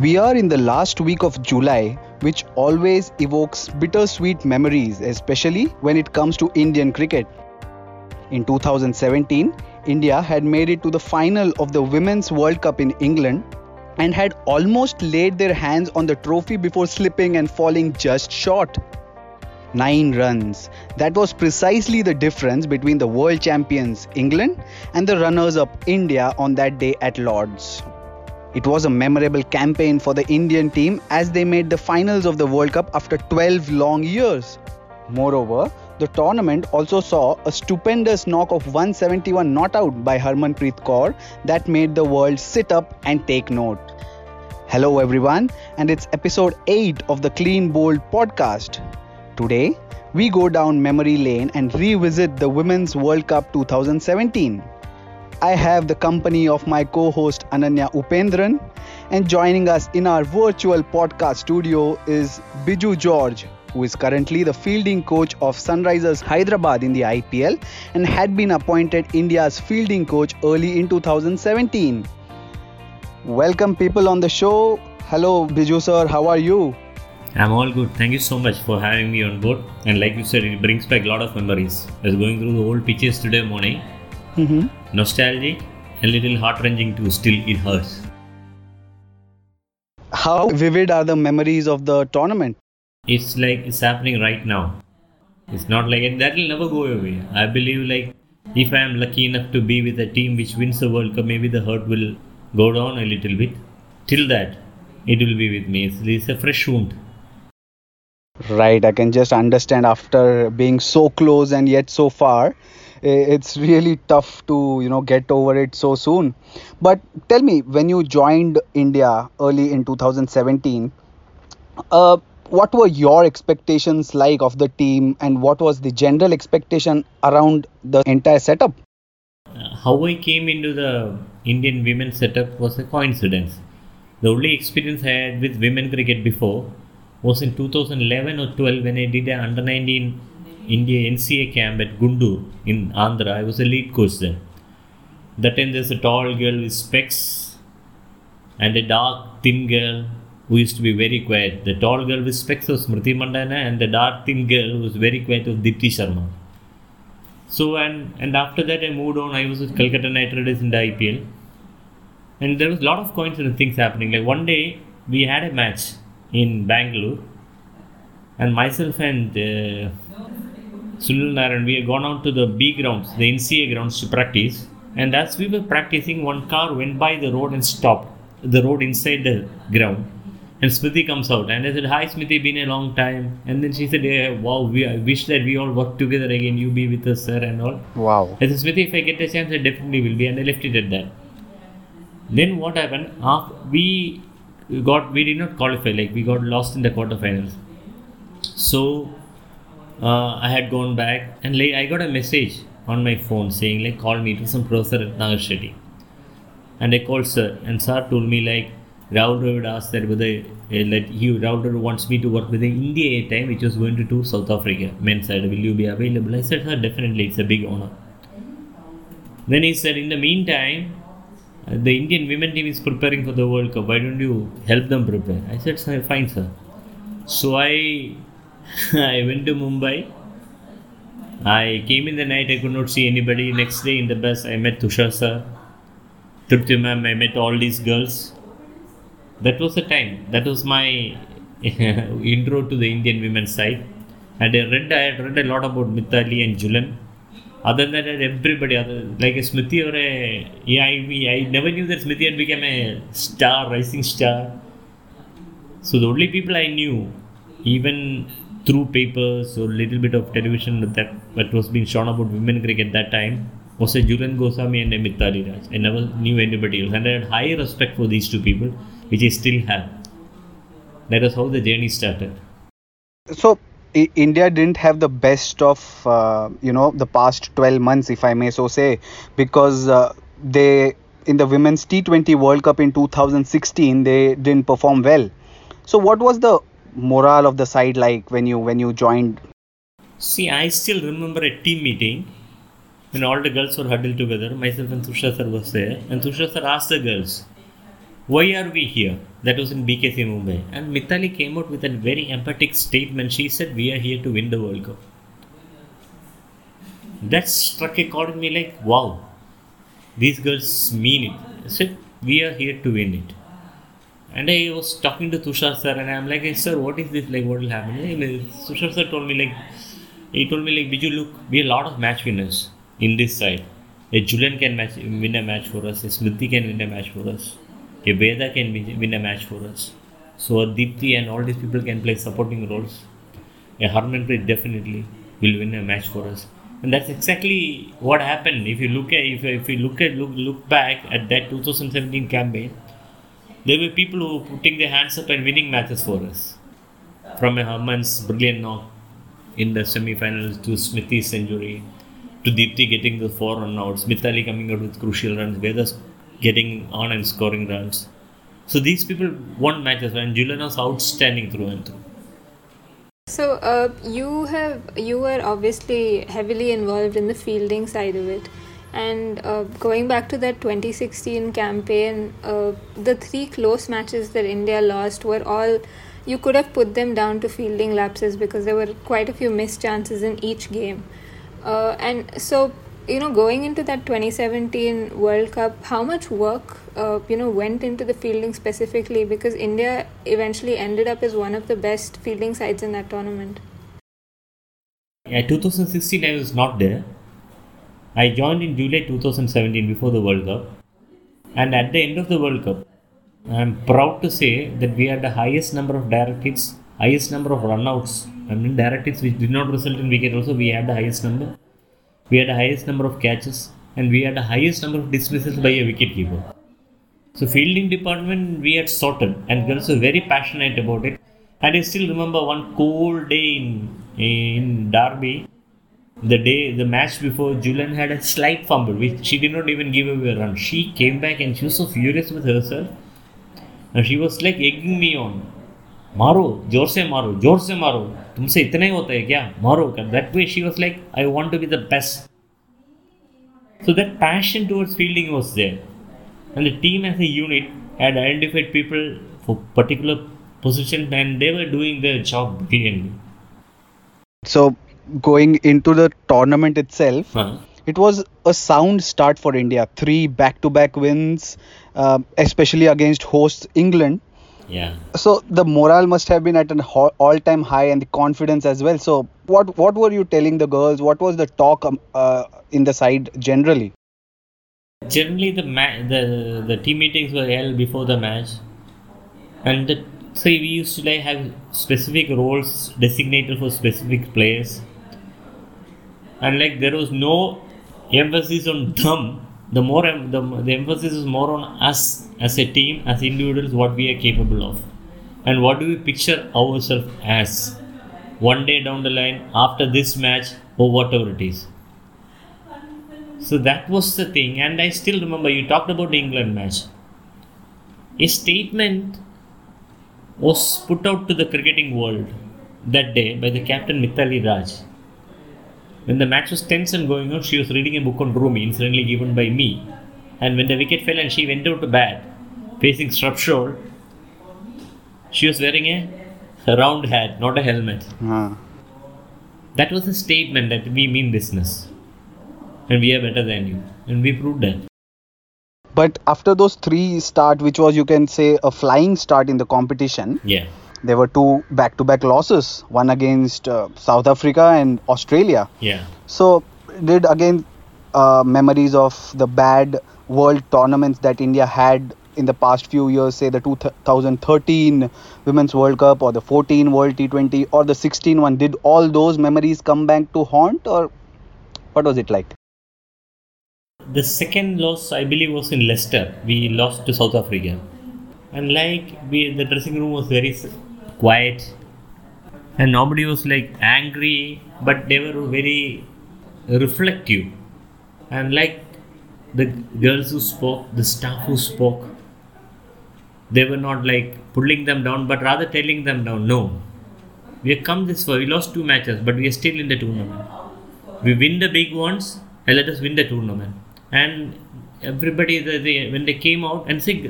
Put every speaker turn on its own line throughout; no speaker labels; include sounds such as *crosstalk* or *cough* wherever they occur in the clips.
We are in the last week of July, which always evokes bittersweet memories, especially when it comes to Indian cricket. In 2017, India had made it to the final of the Women's World Cup in England and had almost laid their hands on the trophy before slipping and falling just short. Nine runs. That was precisely the difference between the world champions England and the runners up India on that day at Lords. It was a memorable campaign for the Indian team as they made the finals of the World Cup after 12 long years. Moreover, the tournament also saw a stupendous knock of 171 not out by Harmanpreet Kaur that made the world sit up and take note. Hello everyone, and it's episode 8 of the Clean Bold podcast. Today, we go down memory lane and revisit the Women's World Cup 2017. I have the company of my co host Ananya Upendran, and joining us in our virtual podcast studio is Biju George, who is currently the fielding coach of Sunrisers Hyderabad in the IPL and had been appointed India's fielding coach early in 2017. Welcome, people, on the show. Hello, Biju sir, how are you?
I'm all good. Thank you so much for having me on board. And like you said, it brings back a lot of memories. I was going through the old pitches today morning.
Mm-hmm.
Nostalgic and little heart wrenching too. Still, it hurts.
How vivid are the memories of the tournament?
It's like it's happening right now. It's not like and that will never go away. I believe like if I am lucky enough to be with a team which wins the World Cup, maybe the hurt will go down a little bit. Till that, it will be with me. It's, it's a fresh wound.
Right, I can just understand after being so close and yet so far, it's really tough to you know get over it so soon. But tell me, when you joined India early in 2017, uh, what were your expectations like of the team, and what was the general expectation around the entire setup?
Uh, how I came into the Indian women setup was a coincidence. The only experience I had with women cricket before was in 2011 or 12 when I did an under 19 India NCA camp at Guntur in Andhra. I was a lead coach then. That time there's a tall girl with specs and a dark thin girl who used to be very quiet. The tall girl with specs was Smriti Mandhana and the dark thin girl who was very quiet was Deepti Sharma. So and and after that I moved on. I was with Calcutta Knight Riders in the IPL, and there was a lot of coincident things happening. Like one day we had a match in Bangalore, and myself and uh, Sunil Narine we had gone out to the B grounds, the NCA grounds to practice. And as we were practicing, one car went by the road and stopped the road inside the ground. And Smriti comes out and I said, Hi Smriti, been a long time. And then she said, yeah, Wow, we, I wish that we all work together again. You be with us, sir, and all.
Wow.
I said, Smriti, if I get a chance, I definitely will be. And I left it at that. Then what happened? Uh, we got, we did not qualify, like we got lost in the quarterfinals. So uh, I had gone back and like, I got a message on my phone saying, like, call me to some professor Ratnakar Shetty. And I called sir, and sir told me, like, Rahul Dravid asked that whether uh, that he Rahul wants me to work with the India A time, which was going to tour South Africa. Men said, Will you be available? I said, Sir, definitely, it's a big honor. Then he said, In the meantime, the Indian women team is preparing for the World Cup. Why don't you help them prepare? I said, Sir, fine, sir. So I *laughs* I went to Mumbai. I came in the night, I could not see anybody. Next day in the bus, I met Tushar sir, Trupti ma'am, I met all these girls that was the time. That was my *laughs* intro to the Indian women's side. And I read, I had read a lot about Mithali and Jhulan. Other than that, everybody, other like Smriti or a yeah, I, I never knew that Smriti had become a star, rising star. So the only people I knew, even through papers or little bit of television that that was being shown about women cricket that time, was a Jhulan Goswami and a Mithali Raj. I never knew anybody else, and I had high respect for these two people which I still have. That is how the journey started.
So, India didn't have the best of uh, you know the past 12 months, if I may so say, because uh, they in the women's T20 World Cup in 2016 they didn't perform well. So, what was the morale of the side like when you when you joined?
See, I still remember a team meeting when all the girls were huddled together. Myself and Tushar sir was there, and Tushar sir asked the girls, "Why are we here?" That was in BKC Mumbai, and Mithali came out with a very emphatic statement. She said, "We are here to win the World Cup." That struck a chord in me like, "Wow, these girls mean it." I said, "We are here to win it." And I was talking to Tushar sir, and I'm like, hey, "Sir, what is this? Like, what will happen?" Tushar sir told me like, he told me like, "Biju, look, we are a lot of match winners in this side. A Jhulan can match, win a match for us. A Smriti can win a match for us. A Veda can win a match for us. So a Deepti and all these people can play supporting roles. A Harmanpreet definitely will win a match for us." And that's exactly what happened. If you look at, if, if you look at, look, look back at that 2017 campaign, there were people who were putting their hands up and winning matches for us. From a brilliant knock in the semi-finals to Smriti's century, to Deepti getting the four run outs, Mithali coming out with crucial runs, Vedas getting on and scoring runs. So these people won matches and Jhulan was outstanding through and through.
So uh, you have you were obviously heavily involved in the fielding side of it. And uh, going back to that 2016 campaign, uh, the three close matches that India lost were all, you could have put them down to fielding lapses because there were quite a few missed chances in each game. Uh, and so, you know, going into that 2017 World Cup, how much work, uh, you know, went into the fielding specifically because India eventually ended up as one of the best fielding sides in that tournament?
Yeah, 2016 I was not there I joined in July 2017 before the World Cup, and at the end of the World Cup, I am proud to say that we had the highest number of direct hits, highest number of runouts. I mean, direct hits which did not result in wicket also, we had the highest number. We had the highest number of catches, and we had the highest number of dismissals by a wicketkeeper. So, fielding department we had sorted, and girls were very passionate about it. And I still remember one cold day in in Derby the day the match before Jhulan had a slight fumble which she did not even give away a run. She came back and she was so furious with herself and she was like egging me on. मारो ज़ोर से मारो ज़ोर से मारो तुमसे इतना ही होता है क्या मारो that way she was like I want to be the best so that passion towards fielding was there and the team as a unit had identified people for particular position and they were doing the job clearly
so going into the tournament
itself
It was a sound start for India. Three back to back wins, uh, especially against host England. Mm.
Yeah.
So the morale must have been at an all-time high, and the confidence as well. So what what were you telling the girls? What was the talk um, uh, in the side generally?
Generally, the ma- the the team meetings were held before the match, and the, so we used to like have specific roles designated for specific players and like there was no emphasis on *laughs* them the more the, the emphasis is more on us as a team as individuals what we are capable of. And what do we picture ourselves as? One day down the line after this match or whatever it is. So that was the thing and i still remember you talked about the england match. A statement was put out to the cricketing world that day by the captain Mithali Raj when the match was tense and going on, she was reading a book on Rumi, incidentally given by me. And when the wicket fell and she went out to bat, facing Shrubsole, she was wearing a round hat, not a helmet.
Uh.
That was a statement that we mean business. And we are better than you. And we proved that.
But after those three start, which was you can say a flying start in the competition.
Yeah
there were two back-to-back losses, one against uh, South Africa and Australia.
Yeah.
So did again uh, memories of the bad world tournaments that India had in the past few years, say the 2013 Women's World Cup or the 14 World T20 or the 16 one, did all those memories come back to haunt or what was it like?
The second loss, I believe, was in Leicester. We lost to South Africa. And like we, the dressing room was very quiet and nobody was like angry but they were very reflective and like the girls who spoke the staff who spoke they were not like pulling them down but rather telling them down no We have come this far. We lost two matches, but we are still in the tournament. We win the big ones, and let us win the tournament. And everybody, the, the, when they came out and said,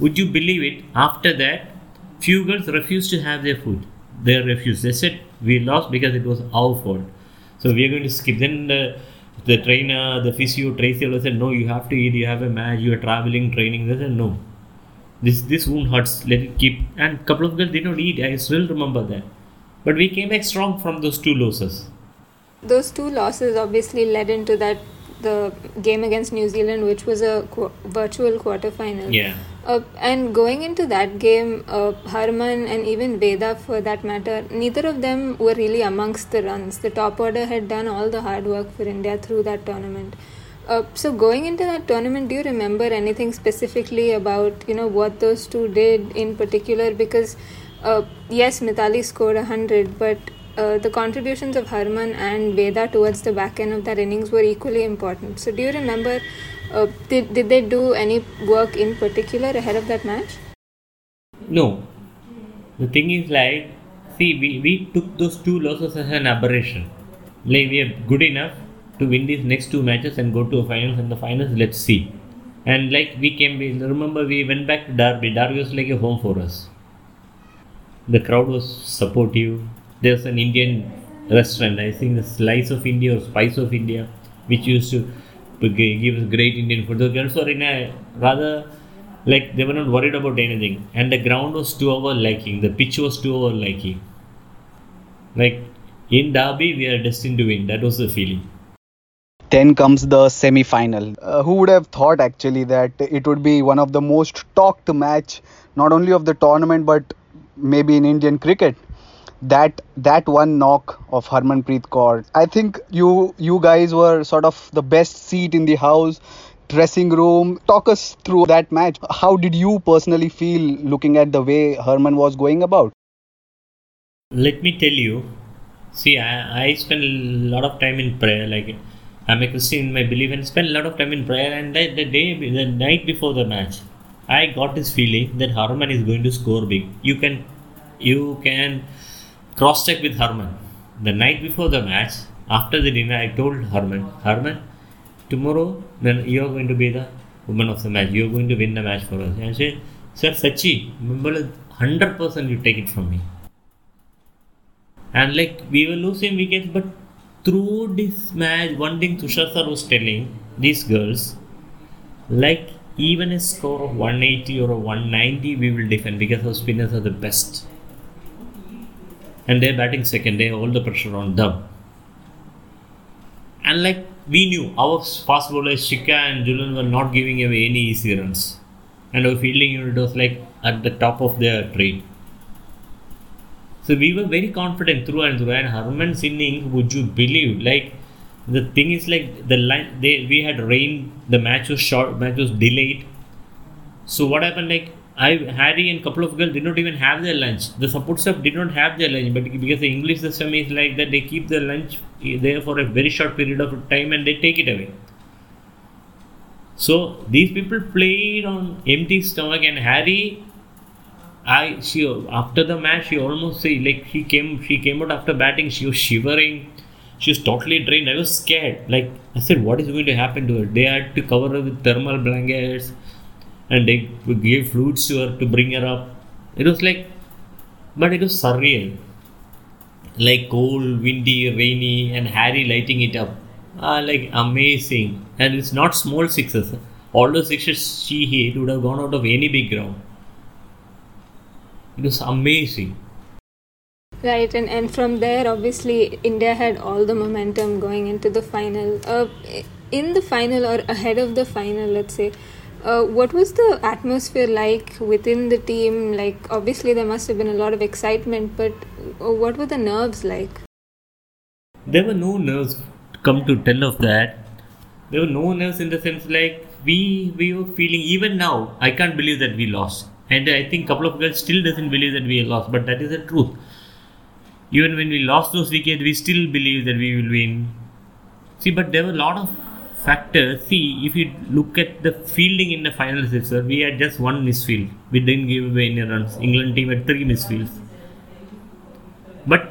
would you believe it? After that, few girls refused to have their food. They refused. They said we lost because it was our fault. So we are going to skip. Then the the trainer, the physio, Tracy said, no, you have to eat. You have a match. You are traveling, training. They said no. This this wound hurts. Let it keep. And a couple of girls did not eat. I still remember that. But we came back strong from those two losses.
Those two losses obviously led into that the game against New Zealand, which was a qu- virtual quarterfinal.
Yeah.
Uh, and going into that game, uh, Harman and even Veda, for that matter, neither of them were really amongst the runs. The top order had done all the hard work for India through that tournament. Uh, so going into that tournament, do you remember anything specifically about you know what those two did in particular? Because uh, yes, Mithali scored hundred, but uh, the contributions of Harman and Veda towards the back end of that innings were equally important. So, do you remember, uh, did, did they do any work in particular ahead of that match?
No. The thing is like, see, we, we took those two losses as an aberration. Like, we are good enough to win these next two matches and go to a finals, and the finals, let's see. And like, we came, we, remember, we went back to Derby. Derby was like a home for us. The crowd was supportive there's an Indian restaurant, I think the Slice of India or Spice of India, which used to give us great Indian food. The girls were in a rather like they were not worried about anything, and the ground was to our liking, the pitch was to our liking. Like in Derby, we are destined to win. That was the feeling.
Then comes the semi final. Uh, who would have thought actually that it would be one of the most talked match, not only of the tournament but maybe in Indian cricket? That that one knock of Harmanpreet Kaur. I think you you guys were sort of the best seat in the house, dressing room. Talk us through that match. How did you personally feel looking at the way Harman was going about?
Let me tell you. See, I, I spend a lot of time in prayer. Like I'm a Christian in my belief, and spend a lot of time in prayer. And the, the day, the night before the match, I got this feeling that Harman is going to score big. You can, you can cross check with Harman. The night before the match, after the dinner, I told Harman, Harman, tomorrow then you are going to be the woman of the match. You are going to win the match for us. And I said, Sir Sachi, remember, 100% you take it from me. And like we were losing wickets, but through this match, one thing Tushar sir was telling these girls, like even a score of 180 or a 190, we will defend because our spinners are the best and they're batting second. They all the pressure on them. And like we knew, our fast bowlers Shikha and Jhulan were not giving away any easy runs, and our fielding unit was like at the top of their trade. So we were very confident through and through. And Harman's innings, would you believe? Like the thing is, like the line, they we had rain. The match was short. Match was delayed. So what happened? Like I Harry and couple of girls did not even have their lunch. The support staff did not have their lunch, but because the English system is like that, they keep their lunch there for a very short period of time and they take it away. So these people played on empty stomach, and Harry, I she after the match she almost say like she came she came out after batting she was shivering, she was totally drained. I was scared. Like I said, what is going to happen to her? They had to cover her with thermal blankets and they gave flutes to her to bring her up. It was like, but it was surreal. Like cold, windy, rainy, and Harry lighting it up. Ah, like amazing. And it's not small sixes. All the sixes she hit would have gone out of any big ground. It was amazing.
Right, and, and from there, obviously, India had all the momentum going into the final. Uh, in the final or ahead of the final, let's say, uh, what was the atmosphere like within the team? Like, obviously, there must have been a lot of excitement, but uh, what were the nerves like?
There were no nerves. Come to tell of that, there were no nerves in the sense like we we were feeling. Even now, I can't believe that we lost, and I think a couple of girls still doesn't believe that we lost. But that is the truth. Even when we lost those wickets, we still believe that we will win. See, but there were a lot of factor, see, if you look at the fielding in the finals itself, we had just one misfield. We didn't give away any runs. England team had three misfields. But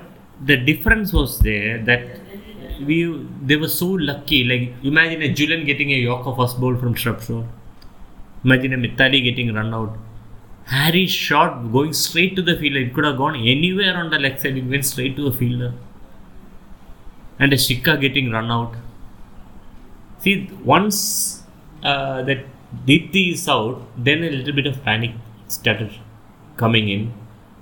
the difference was there that we they were so lucky. Like imagine a Jhulan getting a Yorker first ball from Shrubsole. Imagine a Mithali getting run out. Harry's shot going straight to the fielder. It could have gone anywhere on the leg side. It went straight to the fielder. And a Shikha getting run out. See, once uh, that Deepti is out, then a little bit of panic started coming in.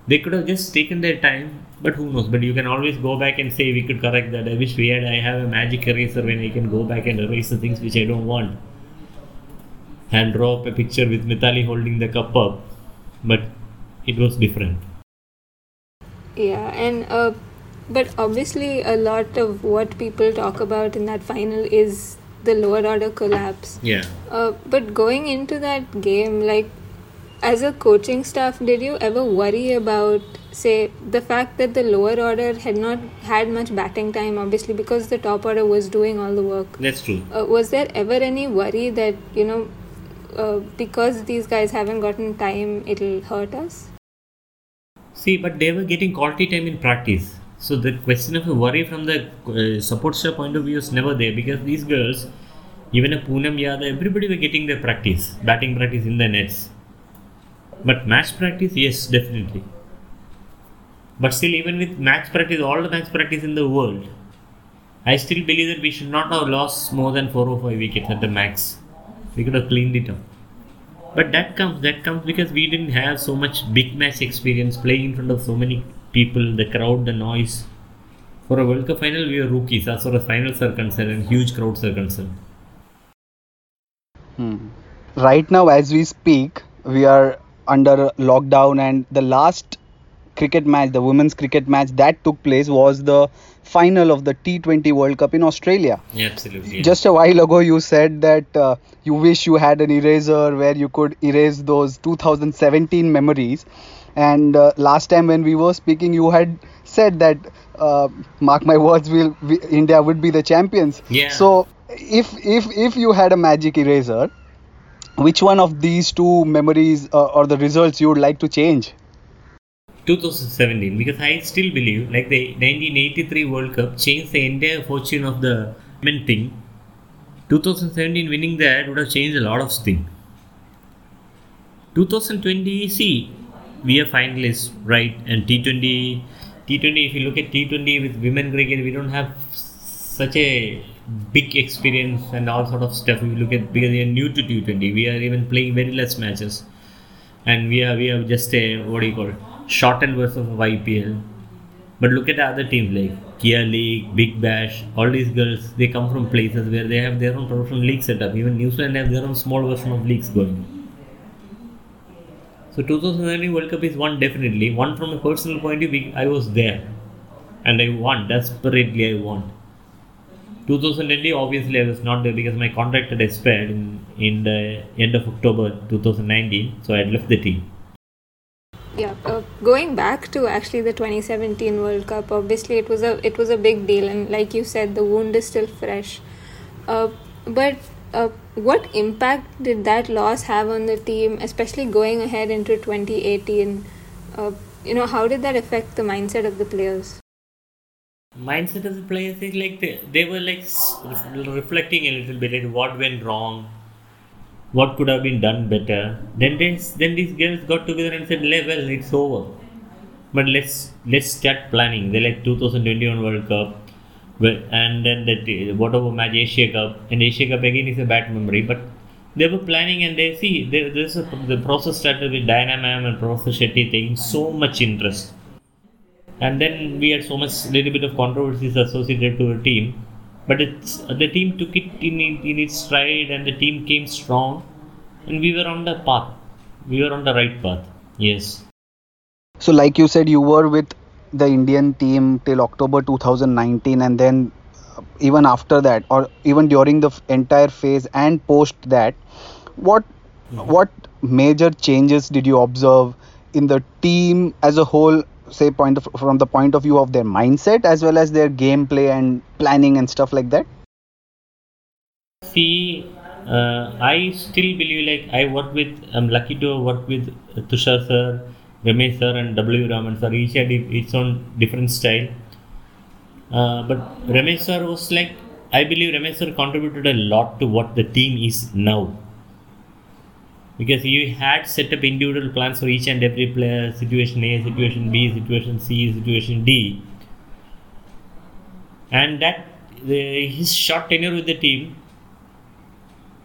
They could have just taken their time, but who knows? But you can always go back and say we could correct that. I wish we had. I have a magic eraser when I can go back and erase the things which I don't want. And draw up a picture with Mithali holding the cup up, but it was different.
Yeah, and uh, but obviously a lot of what people talk about in that final is the lower order collapse.
Yeah.
Uh, but going into that game, like as a coaching staff, did you ever worry about, say, the fact that the lower order had not had much batting time, obviously, because the top order was doing all the work?
That's true.
Uh, was there ever any worry that, you know, uh, because these guys haven't gotten time, it'll hurt us?
See, but they were getting quality time in practice. So the question of a worry from the uh, support staff point of view is never there because these girls, even a Poonam Yadav, everybody were getting their practice, batting practice in the nets. But match practice, yes, definitely. But still, even with match practice, all the match practice in the world, I still believe that we should not have lost more than four or five wickets at the max. We could have cleaned it up. But that comes that comes because we didn't have so much big match experience playing in front of so many people, the crowd, the noise. For a World Cup final, we are rookies as far as finals are concerned and huge crowds are concerned.
Hmm. Right now, as we speak, we are under lockdown, and the last cricket match, the women's cricket match that took place, was the final of the T20 World Cup in Australia.
Yeah, absolutely.
Just a while ago, you said that uh, you wish you had an eraser where you could erase those 2017 memories. And uh, last time when we were speaking, you had said that, uh, mark my words, will we, India would be the champions.
Yeah.
So if if if you had a magic eraser, which one of these two memories uh, or the results you would like to change?
2017 because I still believe like the 1983 World Cup changed the entire fortune of the men thing. 2017 winning that would have changed a lot of things. 2020 see we are finalists right and T20 T20 if you look at T20 with women cricket we don't have such a big experience and all sort of stuff we look at because we are new to T20 we are even playing very less matches and we are we have just a what do you call it shortened version of IPL. But look at the other teams like Kia League, Big Bash, all these girls, they come from places where they have their own professional league setup. Even New Zealand have their own small version of leagues going. So 2019 World Cup is one definitely. One from a personal point of view, I was there. And I won. Desperately I won. 2020 obviously I was not there because my contract had expired in, in the end of October 2019. So I had left the team
yeah uh, going back to actually the 2017 world cup obviously it was a it was a big deal and like you said the wound is still fresh uh, but uh, what impact did that loss have on the team especially going ahead into 2018 uh, you know how did that affect the mindset of the players
mindset of the players is like they, they were like reflecting a little bit at what went wrong what could have been done better. Then this, then these girls got together and said, "Well, it's over, but let's let's start planning." They like 2021 World Cup, and then that whatever match Asia Cup, and Asia Cup again is a bad memory, but they were planning and they see there, there's a, the process started with Diana Ma'am and Professor Shetty taking so much interest. And then we had so much little bit of controversies associated to the team but it's the team took it in, in its stride and the team came strong and we were on the path we were on the right path yes
so like you said you were with the indian team till october 2019 and then uh, even after that or even during the entire phase and post that what mm-hmm. what major changes did you observe in the team as a whole say point of, from the point of view of their mindset as well as their gameplay and planning and stuff like that
see uh, i still believe like i work with i'm lucky to work with tushar sir Ramesh sir and W. Raman sir each had its own different style. Uh, but Ramesh sir was like, I believe Ramesh sir contributed a lot to what the team is now. Because he had set up individual plans for each and every player, situation A, situation B, situation C, situation D. And that the, his short tenure with the team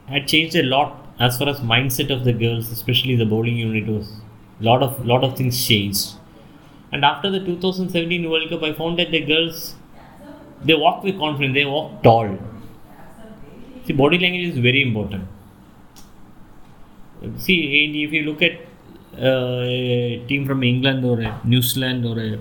had changed a lot as far as mindset of the girls, especially the bowling unit was. Lot of lot of things changed. And after the 2017 World Cup, I found that the girls they walk with confidence, they walk tall. See, body language is very important. See, if you look at uh, a team from England or New Zealand or a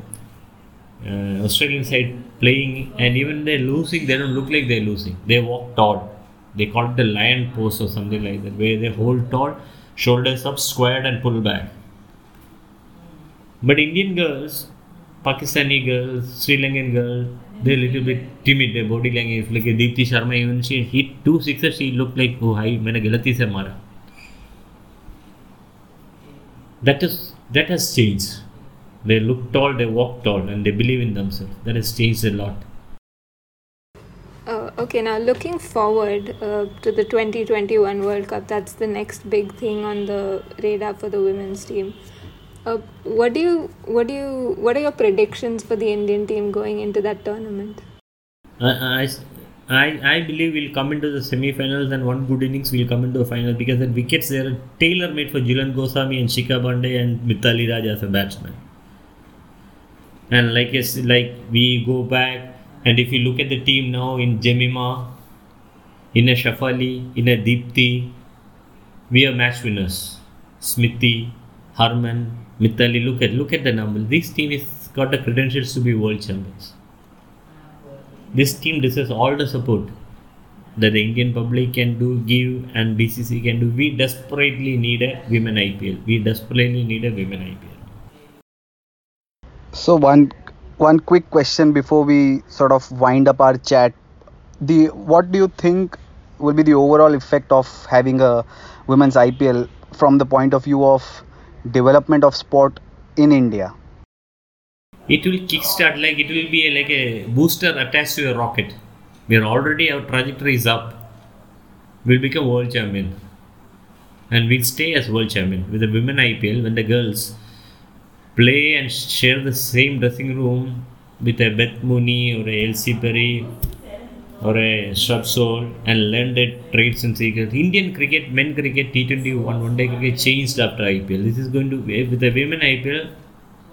uh, Australian side playing, and even they're losing, they don't look like they're losing. They walk tall. They call it the lion pose or something like that, where they hold tall, shoulders up, squared, and pull back. But Indian girls, Pakistani girls, Sri Lankan girls, they're a little bit timid, their body language. Like Deepti Sharma, even she hit two sixes, she looked like, oh, hi, मैंने गलती That is that has changed. They look tall, they walk tall, and they believe in themselves. That has changed a lot.
Uh, okay, now looking forward uh, to the 2021 World Cup, that's the next big thing on the radar for the women's team. Uh, what do you what do you what are your predictions for the Indian team going into that tournament?
I, I, I believe we'll come into the semi-finals and one good innings will come into the final because the wickets they are tailor made for Jhulan Goswami and Shikha Pandey and Mithali Raj as a batsman. And like yes, like we go back and if you look at the team now in Jemimah, in a Shafali, in a Deepti, we are match winners. Smriti, Harman, Mithali, look at look at the number. This team has got the credentials to be world champions. This team deserves all the support that the Indian public can do, give, and BCC can do. We desperately need a women IPL. We desperately need a women IPL.
So one one quick question before we sort of wind up our chat. The what do you think will be the overall effect of having a women's IPL from the point of view of development of sport in India?
It will kickstart like it will be a, like a booster attached to a rocket. We are already our trajectory is up. We'll become world champion, and we'll stay as world champion with the women IPL when the girls play and share the same dressing room with a Beth Mooney or a Ellyse Perry or a Shrubsole and learn their trades and secrets. Indian cricket, men cricket, T20, one, one day cricket changed after IPL. This is going to be, with the women IPL,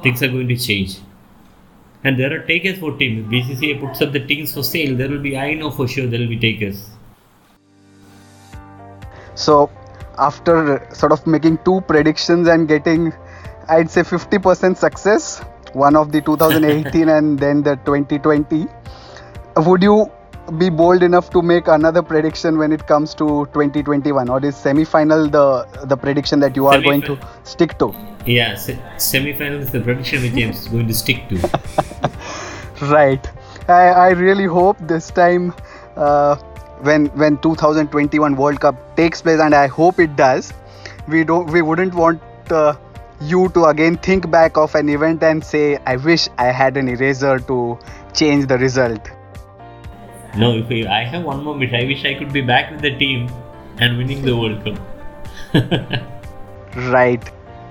things are going to change. And there are takers for teams. BCCI puts up the teams for sale. There will be, I know for sure, there will be takers.
So, after sort of making two predictions and getting, I'd say 50% success, one of the *laughs* 2018 and then the 2020, would you be bold enough to make another prediction when it comes to 2021 or is semi-final the the prediction that you are going to stick to.
Yeah se- semi-final is the prediction which i'm going to stick to. *laughs*
Right. I, I really hope this time uh, when when 2021 world cup takes place and i hope it does we don't we wouldn't want uh, you to again think back of an event and say i wish i had an eraser to change the result
no, if I have one more wish, I wish I could be back with the team and winning the World Cup. *laughs*
right.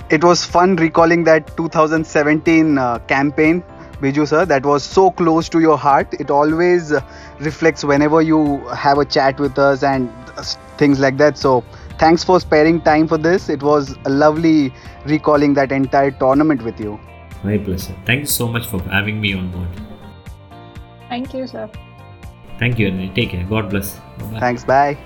It was fun recalling that 2017 uh, campaign, Biju sir, that was so close to your heart. It always uh, reflects whenever you have a chat with us and uh, things like that. So, thanks for sparing time for this. It was lovely recalling that entire tournament with you.
My pleasure. Thank you so much for having me on board.
Thank you, sir.
Thank you, and take care. God bless.
Bye. Thanks. Bye.